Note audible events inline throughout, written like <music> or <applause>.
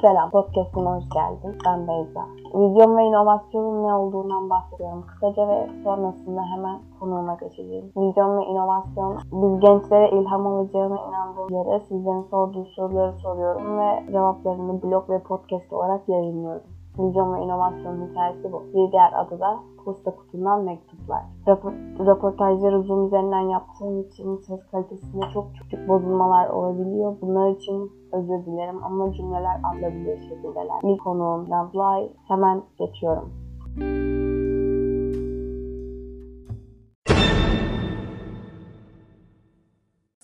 Selam, podcast'ıma hoş geldin. Ben Beyza. Vizyon ve inovasyonun ne olduğundan bahsediyorum kısaca ve sonrasında hemen konuğuma geçeceğim. Vizyon ve inovasyon, biz gençlere ilham olacağına inandığım yere sizlerin sorduğu soruları soruyorum ve cevaplarını blog ve podcast olarak yayınlıyorum. Vizyon ve inovasyon hikayesi bu. Bir diğer adı da posta kutundan mektuplar. Rapor, röportajları Zoom üzerinden yaptığım için ses kalitesinde çok küçük bozulmalar olabiliyor. Bunlar için özür dilerim ama cümleler anlayabilir şekildeler. İlk konuğum Damlay. Hemen geçiyorum.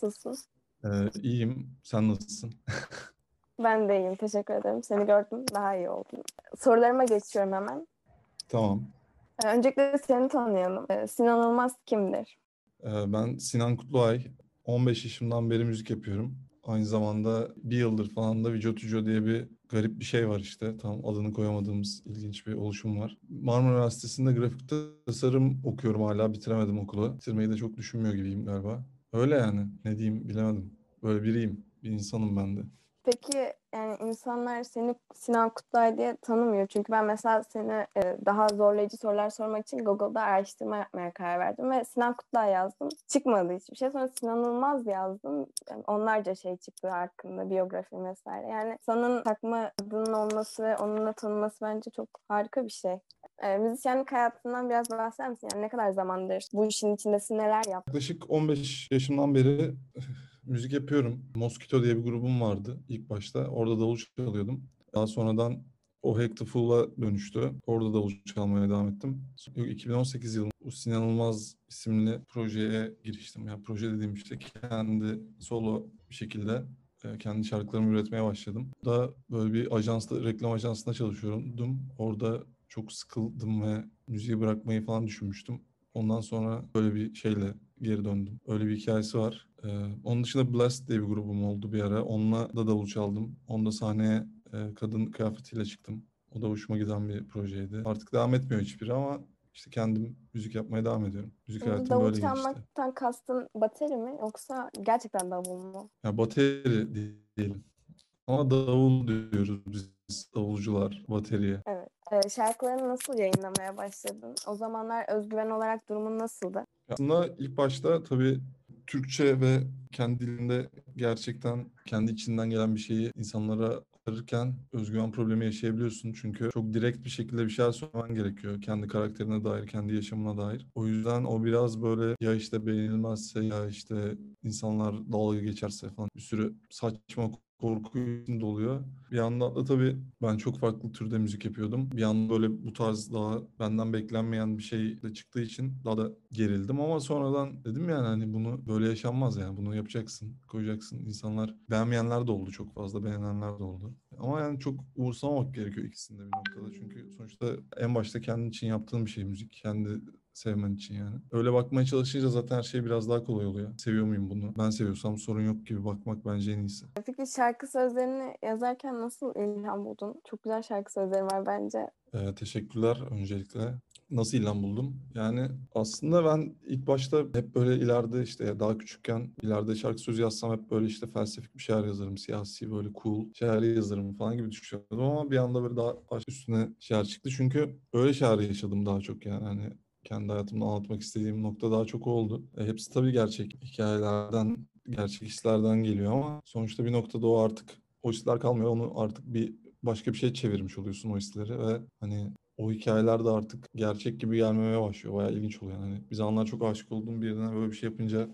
Nasılsın? Ee, iyiyim. Sen nasılsın? <laughs> Ben de iyiyim. Teşekkür ederim. Seni gördüm. Daha iyi oldum. Sorularıma geçiyorum hemen. Tamam. Ee, Öncelikle seni tanıyalım. Ee, Sinan Olmaz kimdir? Ee, ben Sinan Kutluay. 15 yaşımdan beri müzik yapıyorum. Aynı zamanda bir yıldır falan da Ucu diye bir garip bir şey var işte. Tam adını koyamadığımız ilginç bir oluşum var. Marmara Üniversitesi'nde grafik tasarım okuyorum hala. Bitiremedim okulu. Bitirmeyi de çok düşünmüyor gibiyim galiba. Öyle yani. Ne diyeyim bilemedim. Böyle biriyim. Bir insanım ben de. Peki yani insanlar seni Sinan Kutlay diye tanımıyor. Çünkü ben mesela seni e, daha zorlayıcı sorular sormak için Google'da araştırma yapmaya karar verdim ve Sinan Kutlay yazdım. Çıkmadı hiçbir şey. Sonra Sinan Olmaz yazdım. Yani onlarca şey çıktı hakkında, biyografi vesaire. Yani sanın takma adının olması ve onunla tanınması bence çok harika bir şey. E, müzisyenlik hayatından biraz bahseder misin? Yani ne kadar zamandır bu işin içindesin, neler yaptın? Yaklaşık 15 yaşımdan beri müzik yapıyorum. Mosquito diye bir grubum vardı ilk başta. Orada davul çalıyordum. Daha sonradan o Hack the Fool'a dönüştü. Orada davul çalmaya devam ettim. Yok, 2018 yılında Sinan Olmaz isimli projeye giriştim. Yani proje dediğim işte kendi solo bir şekilde e, kendi şarkılarımı üretmeye başladım. Da böyle bir ajansta, reklam ajansında çalışıyordum. Orada çok sıkıldım ve müziği bırakmayı falan düşünmüştüm. Ondan sonra böyle bir şeyle geri döndüm. Öyle bir hikayesi var. Ee, onun dışında Blast diye bir grubum oldu bir ara. Onunla da davul çaldım. Onda sahneye e, kadın kıyafetiyle çıktım. O da hoşuma giden bir projeydi. Artık devam etmiyor hiçbiri ama işte kendim müzik yapmaya devam ediyorum. Müzik hayatım Davul böyle gelişti. çalmaktan kastın bateri mi yoksa gerçekten davul mu? Ya bateri diyelim. Ama davul diyoruz biz davulcular bateriye. Evet. Ee, şarkılarını nasıl yayınlamaya başladın? O zamanlar özgüven olarak durumun nasıldı? Aslında ilk başta tabii Türkçe ve kendi dilinde gerçekten kendi içinden gelen bir şeyi insanlara aktarırken özgüven problemi yaşayabiliyorsun. Çünkü çok direkt bir şekilde bir şeyler söylemen gerekiyor. Kendi karakterine dair, kendi yaşamına dair. O yüzden o biraz böyle ya işte beğenilmezse ya işte insanlar dalga geçerse falan bir sürü saçma korku içinde oluyor. Bir yandan da tabii ben çok farklı türde müzik yapıyordum. Bir yandan böyle bu tarz daha benden beklenmeyen bir şey de çıktığı için daha da gerildim ama sonradan dedim yani hani bunu böyle yaşanmaz yani bunu yapacaksın, koyacaksın. İnsanlar beğenmeyenler de oldu çok fazla, beğenenler de oldu. Ama yani çok umursamamak gerekiyor ikisinde bir noktada. Çünkü sonuçta en başta kendin için yaptığın bir şey müzik. Kendi sevmen için yani. Öyle bakmaya çalışınca zaten her şey biraz daha kolay oluyor. Seviyor muyum bunu? Ben seviyorsam sorun yok gibi bakmak bence en iyisi. Peki şarkı sözlerini yazarken nasıl ilham buldun? Çok güzel şarkı sözleri var bence. Ee, teşekkürler öncelikle. Nasıl ilham buldum? Yani aslında ben ilk başta hep böyle ileride işte daha küçükken ileride şarkı sözü yazsam hep böyle işte felsefik bir şeyler yazarım. Siyasi böyle cool şeyler yazarım falan gibi düşünüyordum ama bir anda böyle daha üstüne şeyler çıktı. Çünkü öyle şeyler yaşadım daha çok yani hani kendi hayatımda anlatmak istediğim nokta daha çok oldu. E, hepsi tabii gerçek hikayelerden, gerçek hislerden geliyor ama sonuçta bir noktada o artık o hisler kalmıyor. Onu artık bir başka bir şey çevirmiş oluyorsun o hisleri ve hani o hikayeler de artık gerçek gibi gelmemeye başlıyor. Bayağı ilginç oluyor. Yani bir zamanlar çok aşık olduğum birine böyle bir şey yapınca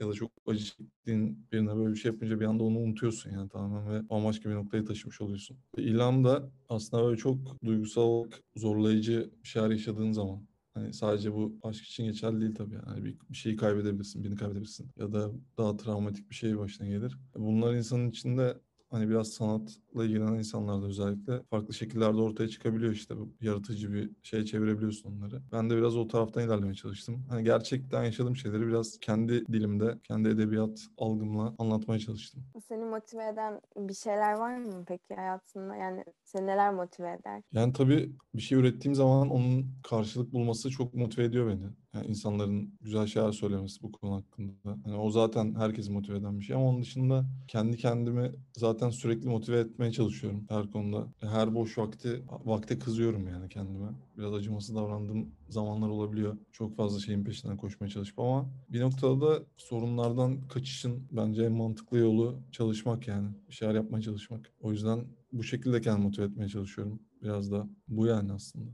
ya da çok acı çektiğin birine böyle bir şey yapınca bir anda onu unutuyorsun yani tamamen ve bambaşka bir noktaya taşımış oluyorsun. Ve da aslında böyle çok duygusal zorlayıcı bir şeyler yaşadığın zaman Hani sadece bu aşk için geçerli değil tabii. Yani bir, bir şeyi kaybedebilirsin, birini kaybedebilirsin. Ya da daha travmatik bir şey başına gelir. Bunlar insanın içinde hani biraz sanatla ilgilenen insanlarda özellikle farklı şekillerde ortaya çıkabiliyor işte bu yaratıcı bir şeye çevirebiliyorsun onları. Ben de biraz o taraftan ilerlemeye çalıştım. Hani gerçekten yaşadığım şeyleri biraz kendi dilimde, kendi edebiyat algımla anlatmaya çalıştım. Seni motive eden bir şeyler var mı peki hayatında? Yani seni neler motive eder? Yani tabii bir şey ürettiğim zaman onun karşılık bulması çok motive ediyor beni. Yani insanların güzel şeyler söylemesi bu konu hakkında. Hani o zaten herkesi motive eden bir şey ama onun dışında kendi kendimi zaten sürekli motive etmeye çalışıyorum her konuda. Her boş vakti vakte kızıyorum yani kendime. Biraz acımasız davrandığım zamanlar olabiliyor. Çok fazla şeyin peşinden koşmaya çalışıp ama bir noktada da sorunlardan kaçışın bence en mantıklı yolu çalışmak yani. Bir şeyler yapmaya çalışmak. O yüzden bu şekilde kendimi motive etmeye çalışıyorum. Biraz da bu yani aslında.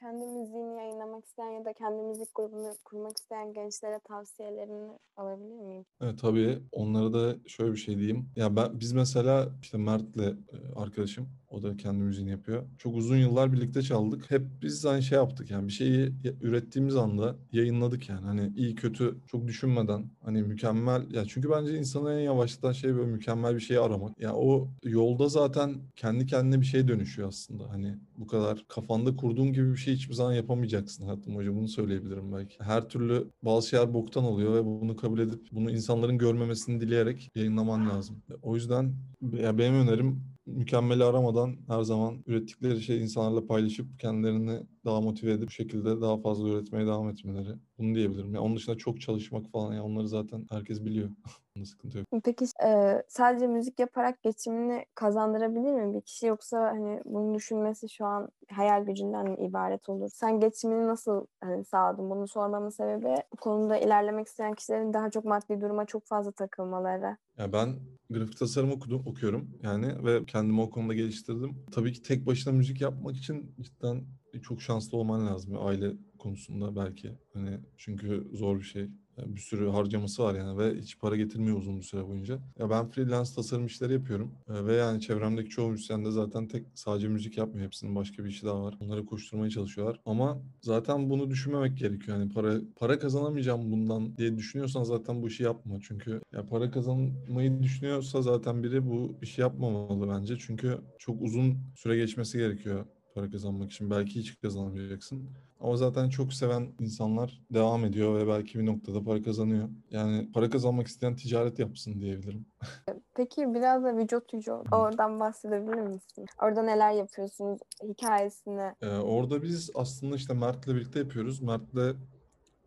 Kendi müziğini yayınlamak isteyen ya da kendi müzik grubunu kurmak isteyen gençlere tavsiyelerini alabilir miyim? Evet tabii onlara da şöyle bir şey diyeyim. Ya ben biz mesela işte Mert'le e, arkadaşım o da kendi müziğini yapıyor. Çok uzun yıllar birlikte çaldık. Hep biz aynı şey yaptık yani bir şeyi ürettiğimiz anda yayınladık yani. Hani iyi kötü çok düşünmeden hani mükemmel ya çünkü bence insanı en yavaşlatan şey böyle mükemmel bir şeyi aramak. Ya o yolda zaten kendi kendine bir şey dönüşüyor aslında. Hani bu kadar kafanda kurduğun gibi bir şey hiçbir zaman yapamayacaksın hayatım hocam bunu söyleyebilirim belki. Her türlü bazı şeyler boktan oluyor ve bunu kabul edip bunu insanların görmemesini dileyerek yayınlaman lazım. O yüzden ya benim önerim mükemmeli aramadan her zaman ürettikleri şeyi insanlarla paylaşıp kendilerini daha motive edip bu şekilde daha fazla üretmeye devam etmeleri. Bunu diyebilirim. Ya onun dışında çok çalışmak falan ya onları zaten herkes biliyor. <laughs> Bunda sıkıntı yok. Peki e, sadece müzik yaparak geçimini kazandırabilir mi bir kişi yoksa hani bunu düşünmesi şu an hayal gücünden mi ibaret olur? Sen geçimini nasıl hani sağladın? Bunu sormamın sebebi bu konuda ilerlemek isteyen kişilerin daha çok maddi duruma çok fazla takılmaları. Ya ben grafik tasarım okudum, okuyorum yani ve kendimi o konuda geliştirdim. Tabii ki tek başına müzik yapmak için cidden çok şanslı olman lazım. Aile konusunda belki. Hani çünkü zor bir şey. Yani bir sürü harcaması var yani ve hiç para getirmiyor uzun bir süre boyunca. Ya ben freelance tasarım işleri yapıyorum Ee, ve yani çevremdeki çoğu müzisyen de zaten tek sadece müzik yapmıyor. Hepsinin başka bir işi daha var. Onları koşturmaya çalışıyorlar. Ama zaten bunu düşünmemek gerekiyor. Yani para para kazanamayacağım bundan diye düşünüyorsan zaten bu işi yapma. Çünkü ya para kazanmayı düşünüyorsa zaten biri bu işi yapmamalı bence. Çünkü çok uzun süre geçmesi gerekiyor para kazanmak için. Belki hiç kazanamayacaksın. Ama zaten çok seven insanlar devam ediyor ve belki bir noktada para kazanıyor. Yani para kazanmak isteyen ticaret yapsın diyebilirim. <laughs> Peki biraz da vücut vücut oradan bahsedebilir misin? Orada neler yapıyorsunuz? Hikayesini Ee, orada biz aslında işte Mert'le birlikte yapıyoruz. Mert'le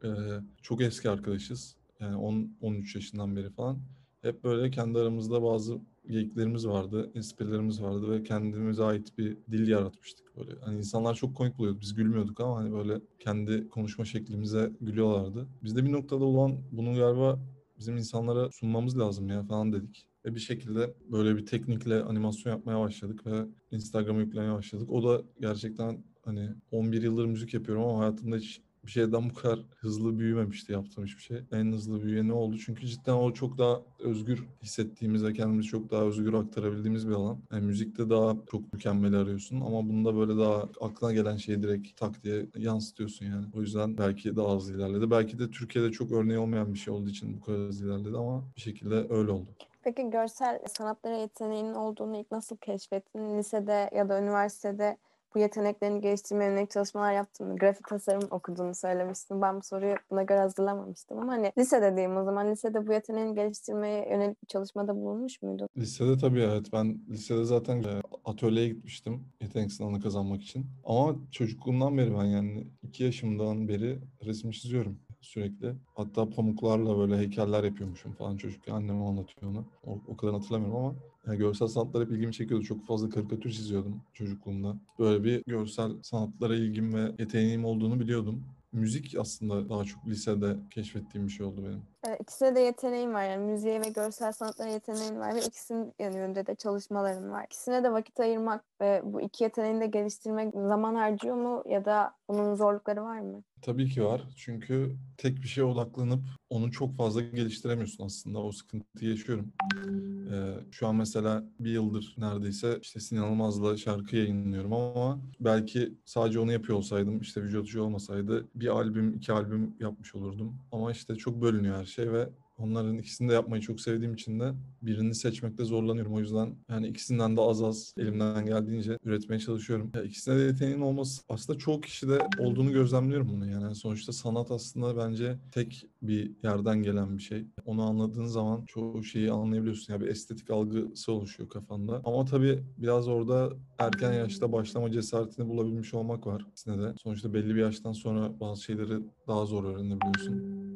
e, çok eski arkadaşız. Yani 10 13 yaşından beri falan. Hep böyle kendi aramızda bazı geyiklerimiz vardı, esprilerimiz vardı ve kendimize ait bir dil yaratmıştık böyle. Hani insanlar çok komik buluyordu. Biz gülmüyorduk ama hani böyle kendi konuşma şeklimize gülüyorlardı. Biz de bir noktada olan bunu galiba bizim insanlara sunmamız lazım ya falan dedik. Ve bir şekilde böyle bir teknikle animasyon yapmaya başladık ve Instagram'a yüklemeye başladık. O da gerçekten hani 11 yıldır müzik yapıyorum ama hayatımda hiç bir şeyden bu kadar hızlı büyümemişti yaptığım hiçbir şey. En hızlı büyüyen ne oldu? Çünkü cidden o çok daha özgür hissettiğimiz ve kendimizi çok daha özgür aktarabildiğimiz bir alan. Yani müzikte daha çok mükemmel arıyorsun ama bunda böyle daha aklına gelen şeyi direkt tak diye yansıtıyorsun yani. O yüzden belki daha hızlı ilerledi. Belki de Türkiye'de çok örneği olmayan bir şey olduğu için bu kadar hızlı ilerledi ama bir şekilde öyle oldu. Peki görsel sanatlara yeteneğinin olduğunu ilk nasıl keşfettin? Lisede ya da üniversitede bu yeteneklerini geliştirmeye yönelik çalışmalar yaptın mı? Grafik tasarım okuduğunu söylemiştin. Ben bu soruyu buna göre hazırlamamıştım ama hani lisede diyeyim o zaman. Lisede bu yeteneğini geliştirmeye yönelik bir çalışmada bulunmuş muydun? Lisede tabii evet. Ben lisede zaten e, atölyeye gitmiştim yetenek sınavını kazanmak için. Ama çocukluğumdan beri ben yani iki yaşımdan beri resim çiziyorum sürekli. Hatta pamuklarla böyle heykeller yapıyormuşum falan çocukken. Annem anlatıyor onu. O, o kadar hatırlamıyorum ama yani görsel sanatlar hep ilgimi çekiyordu. Çok fazla karikatür çiziyordum çocukluğumda. Böyle bir görsel sanatlara ilgim ve yeteneğim olduğunu biliyordum. Müzik aslında daha çok lisede keşfettiğim bir şey oldu benim. Ee, İkisine de yeteneğin var yani müziğe ve görsel sanatlara yeteneğin var ve ikisinin yönünde de çalışmaların var. İkisine de vakit ayırmak ve bu iki yeteneğini de geliştirmek zaman harcıyor mu ya da bunun zorlukları var mı? Tabii ki var. Çünkü tek bir şeye odaklanıp onu çok fazla geliştiremiyorsun aslında. O sıkıntıyı yaşıyorum. Ee, şu an mesela bir yıldır neredeyse işte Sinan Almaz'la şarkı yayınlıyorum ama belki sadece onu yapıyor olsaydım işte vücutçu olmasaydı bir albüm, iki albüm yapmış olurdum. Ama işte çok bölünüyor her şey ve onların ikisini de yapmayı çok sevdiğim için de birini seçmekte zorlanıyorum. O yüzden yani ikisinden de az az elimden geldiğince üretmeye çalışıyorum. Ya ikisine de yeteneğin olması aslında çoğu kişide olduğunu gözlemliyorum bunu. Yani sonuçta sanat aslında bence tek bir yerden gelen bir şey. Onu anladığın zaman çoğu şeyi anlayabiliyorsun. Yani bir estetik algısı oluşuyor kafanda. Ama tabii biraz orada erken yaşta başlama cesaretini bulabilmiş olmak var ikisine de. Sonuçta belli bir yaştan sonra bazı şeyleri daha zor öğrenebiliyorsun.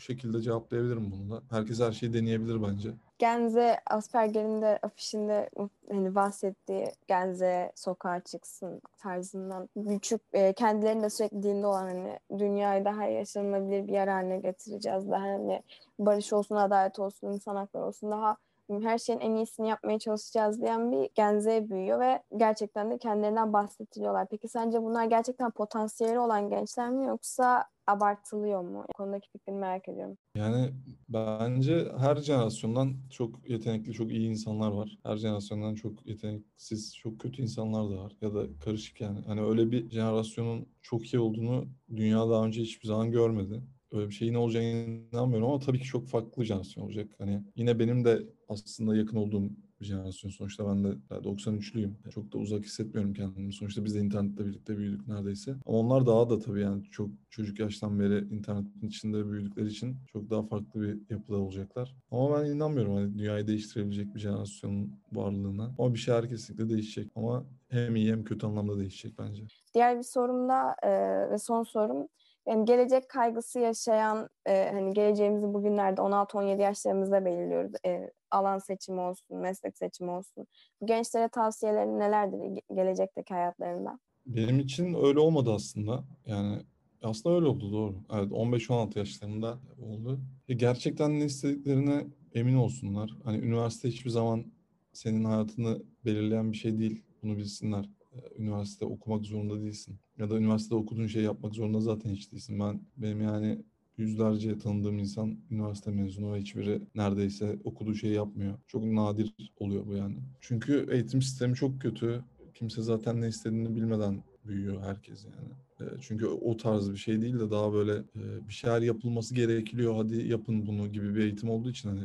Şekilde cevaplayabilirim bunu da. Herkes her şeyi deneyebilir bence. Genze Asperger'in de afişinde hani bahsettiği Genze sokağa çıksın tarzından küçük e, kendilerinin de sürekli dinde olan hani dünyayı daha yaşanılabilir bir yer haline getireceğiz. Daha hani barış olsun, adalet olsun, insan hakları olsun daha her şeyin en iyisini yapmaya çalışacağız diyen bir Genze'ye büyüyor ve gerçekten de kendilerinden bahsediliyorlar. Peki sence bunlar gerçekten potansiyeli olan gençler mi yoksa abartılıyor mu? Bu konudaki fikrini merak ediyorum. Yani bence her jenerasyondan çok yetenekli, çok iyi insanlar var. Her jenerasyondan çok yeteneksiz, çok kötü insanlar da var. Ya da karışık yani. Hani öyle bir jenerasyonun çok iyi olduğunu dünya daha önce hiçbir zaman görmedi. Öyle bir şeyin olacağına inanmıyorum ama tabii ki çok farklı jenerasyon olacak. Hani yine benim de aslında yakın olduğum bir jenerasyon. Sonuçta ben de 93'lüyüm. Çok da uzak hissetmiyorum kendimi. Sonuçta biz de internetle birlikte büyüdük neredeyse. Ama onlar daha da tabii yani çok çocuk yaştan beri internetin içinde büyüdükleri için çok daha farklı bir yapıda olacaklar. Ama ben inanmıyorum hani dünyayı değiştirebilecek bir jenerasyonun varlığına. Ama bir şeyler kesinlikle değişecek. Ama hem iyi hem kötü anlamda değişecek bence. Diğer bir sorum da e, ve son sorum yani gelecek kaygısı yaşayan e, hani geleceğimizi bugünlerde 16-17 yaşlarımızda belirliyoruz. E, alan seçimi olsun, meslek seçimi olsun. Gençlere tavsiyelerin nelerdir gelecekteki hayatlarında? Benim için öyle olmadı aslında. Yani aslında öyle oldu doğru. Evet 15-16 yaşlarında oldu. E, gerçekten ne istediklerine emin olsunlar. Hani üniversite hiçbir zaman senin hayatını belirleyen bir şey değil. Bunu bilsinler. Üniversite okumak zorunda değilsin. Ya da üniversitede okuduğun şeyi yapmak zorunda zaten hiç değilsin. Ben benim yani yüzlerce tanıdığım insan üniversite mezunu ve hiçbiri neredeyse okuduğu şeyi yapmıyor. Çok nadir oluyor bu yani. Çünkü eğitim sistemi çok kötü. Kimse zaten ne istediğini bilmeden büyüyor herkes yani. Çünkü o tarz bir şey değil de daha böyle bir şeyler yapılması gerekiyor. Hadi yapın bunu gibi bir eğitim olduğu için hani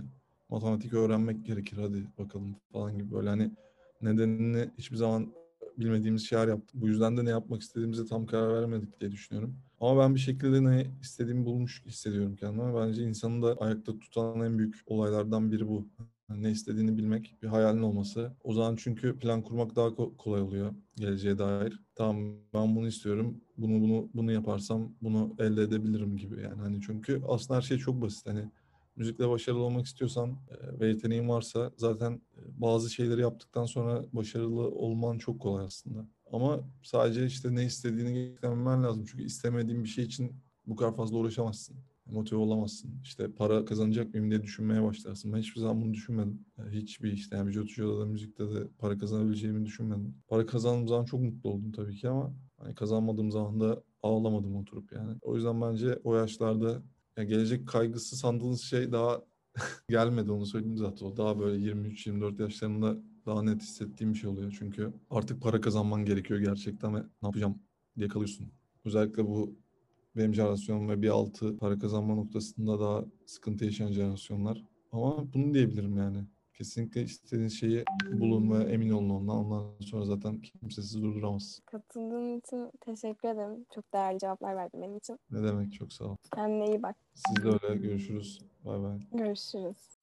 matematik öğrenmek gerekir hadi bakalım falan gibi böyle hani nedenini hiçbir zaman bilmediğimiz şeyler yaptık. Bu yüzden de ne yapmak istediğimize tam karar veremedik diye düşünüyorum. Ama ben bir şekilde ne istediğimi bulmuş hissediyorum kendime. Bence insanı da ayakta tutan en büyük olaylardan biri bu. Ne istediğini bilmek, bir hayalin olması. O zaman çünkü plan kurmak daha kolay oluyor geleceğe dair. Tamam ben bunu istiyorum. Bunu bunu bunu yaparsam bunu elde edebilirim gibi yani. Hani çünkü aslında her şey çok basit. Hani müzikle başarılı olmak istiyorsan ve yeteneğin varsa zaten bazı şeyleri yaptıktan sonra başarılı olman çok kolay aslında. Ama sadece işte ne istediğini göstermen lazım. Çünkü istemediğin bir şey için bu kadar fazla uğraşamazsın. Motive olamazsın. İşte para kazanacak mıyım diye düşünmeye başlarsın. Ben hiçbir zaman bunu düşünmedim. Hiçbir işte yani Jotucu'da da müzikte de para kazanabileceğimi düşünmedim. Para kazandığım zaman çok mutlu oldum tabii ki ama hani kazanmadığım zaman da ağlamadım oturup yani. O yüzden bence o yaşlarda yani gelecek kaygısı sandığınız şey daha <laughs> gelmedi onu söyleyeyim zaten. O daha böyle 23-24 yaşlarında daha net hissettiğim bir şey oluyor. Çünkü artık para kazanman gerekiyor gerçekten ve ne yapacağım diye kalıyorsun. Özellikle bu benim jenerasyonum ve bir altı para kazanma noktasında daha sıkıntı yaşayan jenerasyonlar. Ama bunu diyebilirim yani. Kesinlikle istediğiniz şeyi bulun ve emin olun ondan. Ondan sonra zaten kimse sizi durduramaz. Katıldığın için teşekkür ederim. Çok değerli cevaplar verdin benim için. Ne demek çok sağ ol. Kendine iyi bak. Siz de öyle görüşürüz. Bay bay. Görüşürüz.